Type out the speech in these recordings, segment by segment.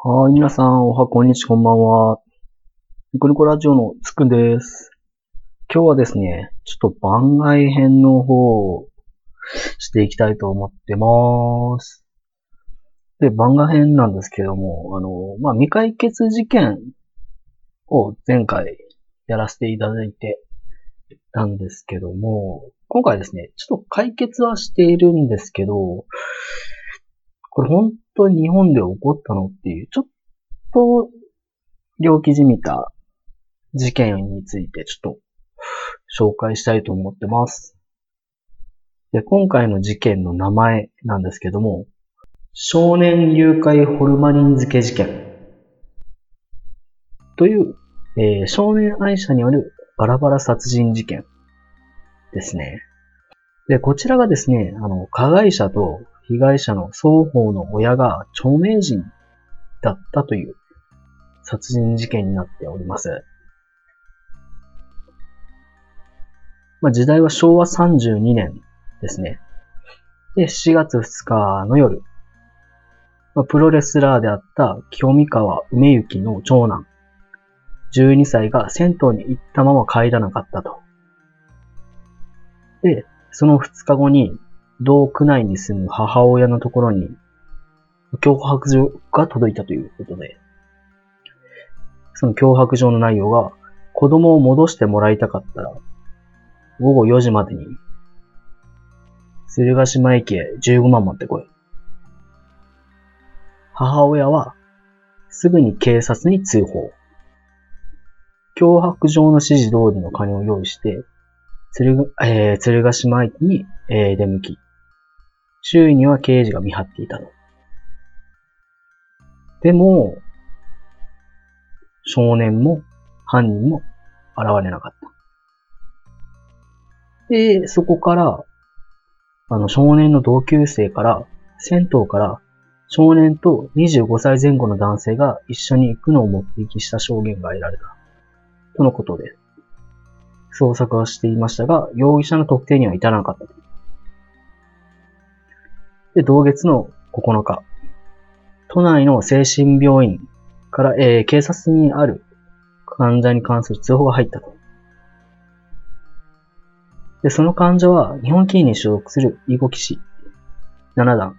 はい、皆さん、おはこんにちこんばんは。ニコニコラジオのつくんです。今日はですね、ちょっと番外編の方をしていきたいと思ってます。で、番外編なんですけども、あの、まあ、未解決事件を前回やらせていただいてたんですけども、今回ですね、ちょっと解決はしているんですけど、これ本当に日本で起こったのっていう、ちょっと猟奇じみた事件についてちょっと紹介したいと思ってます。で、今回の事件の名前なんですけども、少年誘拐ホルマリン漬け事件という、えー少年愛者によるバラバラ殺人事件ですね。で、こちらがですね、あの、加害者と被害者の双方の親が著名人だったという殺人事件になっております。まあ、時代は昭和32年ですね。で、7月2日の夜、まあ、プロレスラーであった清見川梅幸の長男、12歳が銭湯に行ったまま帰らなかったと。で、その2日後に同区内に住む母親のところに脅迫状が届いたということで、その脅迫状の内容が子供を戻してもらいたかったら午後4時までに鶴ヶ島駅へ15万持ってこい。母親はすぐに警察に通報。脅迫状の指示通りの金を用意して、鶴えー鶴ヶ島駅に、えー出向き、周囲には刑事が見張っていたと。でも、少年も犯人も現れなかった。で、そこから、あの、少年の同級生から、銭湯から、少年と25歳前後の男性が一緒に行くのを目撃した証言が得られた。とのことで、捜索はしていましたが、容疑者の特定には至らなかった。で、同月の9日、都内の精神病院から、えー警察にある患者に関する通報が入ったと。で、その患者は日本棋院に所属する囲碁棋士7段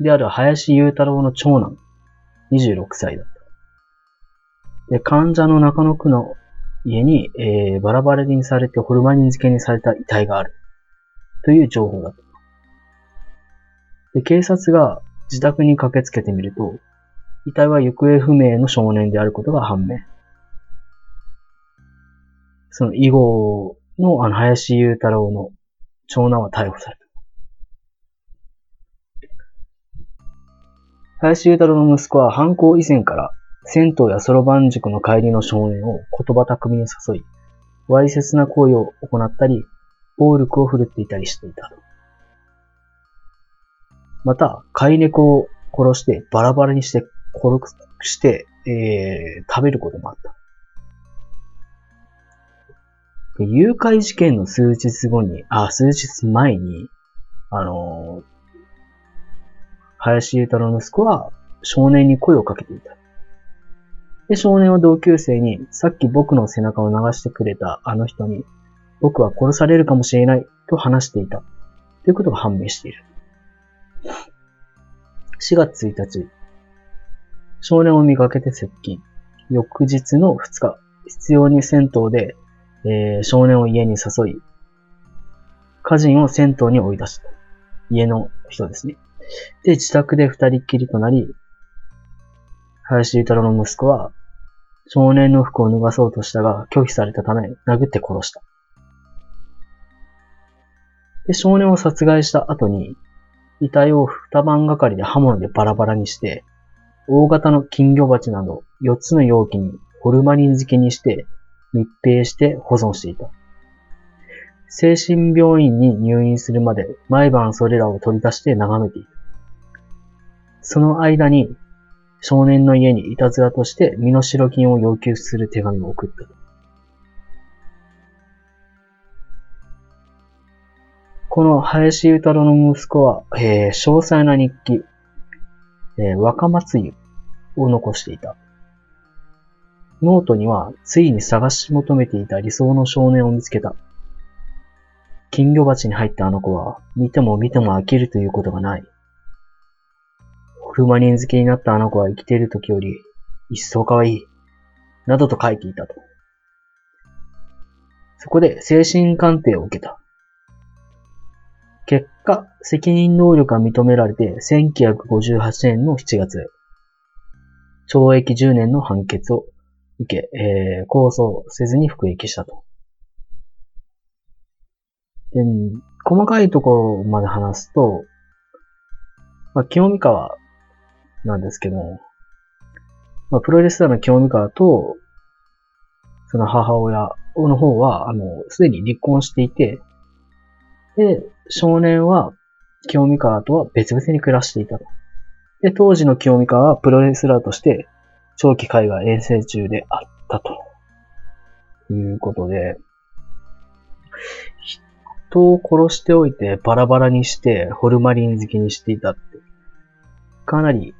である林雄太郎の長男26歳だった。で、患者の中野区の家に、えーバラバラにされてホルマリン漬けにされた遺体があるという情報だった。で、警察が自宅に駆けつけてみると、遺体は行方不明の少年であることが判明。その囲碁のあの林雄太郎の長男は逮捕された。林雄太郎の息子は犯行以前から銭湯やそろばん塾の帰りの少年を言葉巧みに誘い、わいせつな行為を行ったり、暴力を振るっていたりしていた。また、飼い猫を殺してバラバラにして殺して、えー食べることもあった。誘拐事件の数日後に、あ、数日前に、あのー林雄太郎の息子は少年に声をかけていた。で、少年は同級生に、さっき僕の背中を流してくれたあの人に、僕は殺されるかもしれないと話していた。ということが判明している。4月1日、少年を見かけて接近。翌日の2日、必要に銭湯で、えー少年を家に誘い、家人を銭湯に追い出した。家の人ですね。で、自宅で二人っきりとなり、林太郎の息子は、少年の服を脱がそうとしたが拒否されたため、殴って殺した。で、少年を殺害した後に、遺体を二晩がかりで刃物でバラバラにして、大型の金魚鉢など4つの容器にホルマリン漬けにして密閉して保存していた。精神病院に入院するまで毎晩それらを取り出して眺めていた。その間に少年の家にいたずらとして身代金を要求する手紙を送った。この林雄太郎の息子は、えー詳細な日記、えー若松湯を残していた。ノートには、ついに探し求めていた理想の少年を見つけた。金魚鉢に入ったあの子は、見ても見ても飽きるということがない。ホルマリン漬けになったあの子は生きている時より、一層可愛い。などと書いていたと。そこで精神鑑定を受けた。結果、責任能力が認められて1958年の7月、懲役10年の判決を受け、えー、控訴せずに服役したと。で、細かいところまで話すと、まあ、清美川なんですけども、まあ、プロレスラーの清美川と、その母親の方は、あの、すでに離婚していて、で、少年は清美川とは別々に暮らしていたと。で、当時の清美川はプロレスラーとして長期海外遠征中であったということで、人を殺しておいてバラバラにしてホルマリン好きにしていたって、かなり、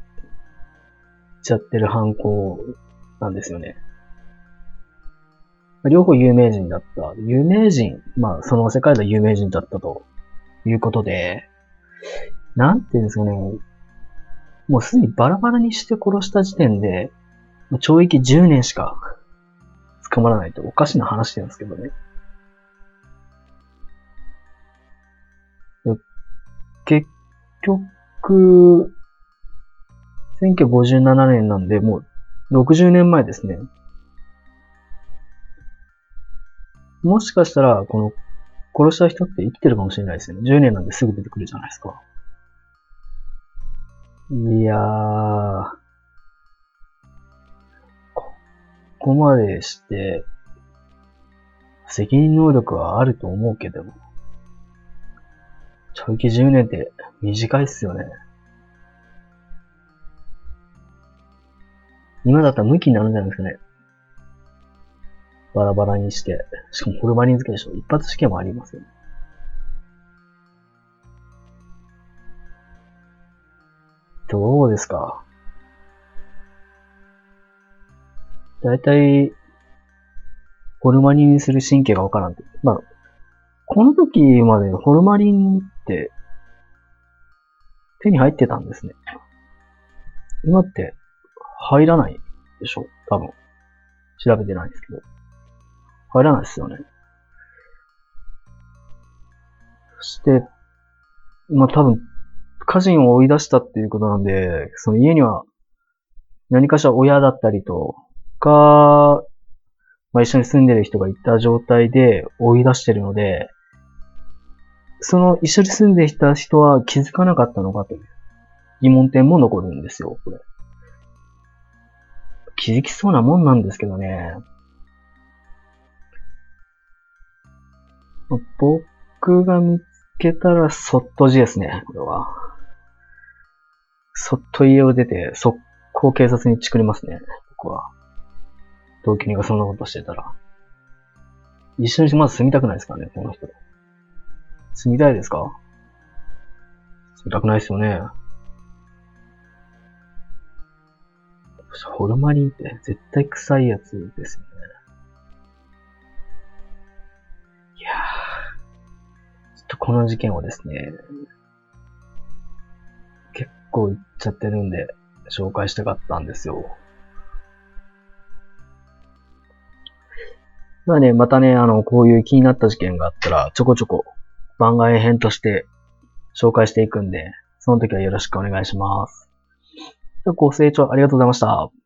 ちゃってる犯行なんですよね。両方有名人だった。有名人、まあその世界では有名人だったということで、なんていうんですかね、もうすでにバラバラにして殺した時点で、懲役10年しか捕まらないとおかしな話なんですけどね。結局、1957年なんで、もう60年前ですね。もしかしたら、この殺した人って生きてるかもしれないですよね。10年なんですぐ出てくるじゃないですか。いやー、ここまでして、責任能力はあると思うけども、懲役10年って短いっすよね。今だったら無期になるんじゃないですかね。バラバラにして。しかもホルマリン漬けでしょ。一発試験もありますよね。どうですか？だいたい、ホルマリンにする神経がわからんって。まあ、この時までホルマリンって手に入ってたんですね。今って入らないでしょ？多分。調べてないんですけど。入らないですよね。そして、まあ多分、家人を追い出したっていうことなんで、その家には何かしら親だったりとか、まあ一緒に住んでる人がいた状態で追い出してるので、その一緒に住んでいた人は気づかなかったのかという疑問点も残るんですよ、これ。気づきそうなもんなんですけどね。僕が見つけたらそっとじですね、これは。そっと家を出て、速攻警察にチクりますね、僕は。同居人がそんなことしてたら。一緒にまず住みたくないですかね、この人。住みたいですか？住みたくないですよね。ホルマリンって絶対臭いやつですよね。とこの事件をですね、結構言っちゃってるんで、紹介したかったんですよ。まあね、またね、あの、こういう気になった事件があったら、ちょこちょこ番外編として紹介していくんで、その時はよろしくお願いします。ご清聴ありがとうございました。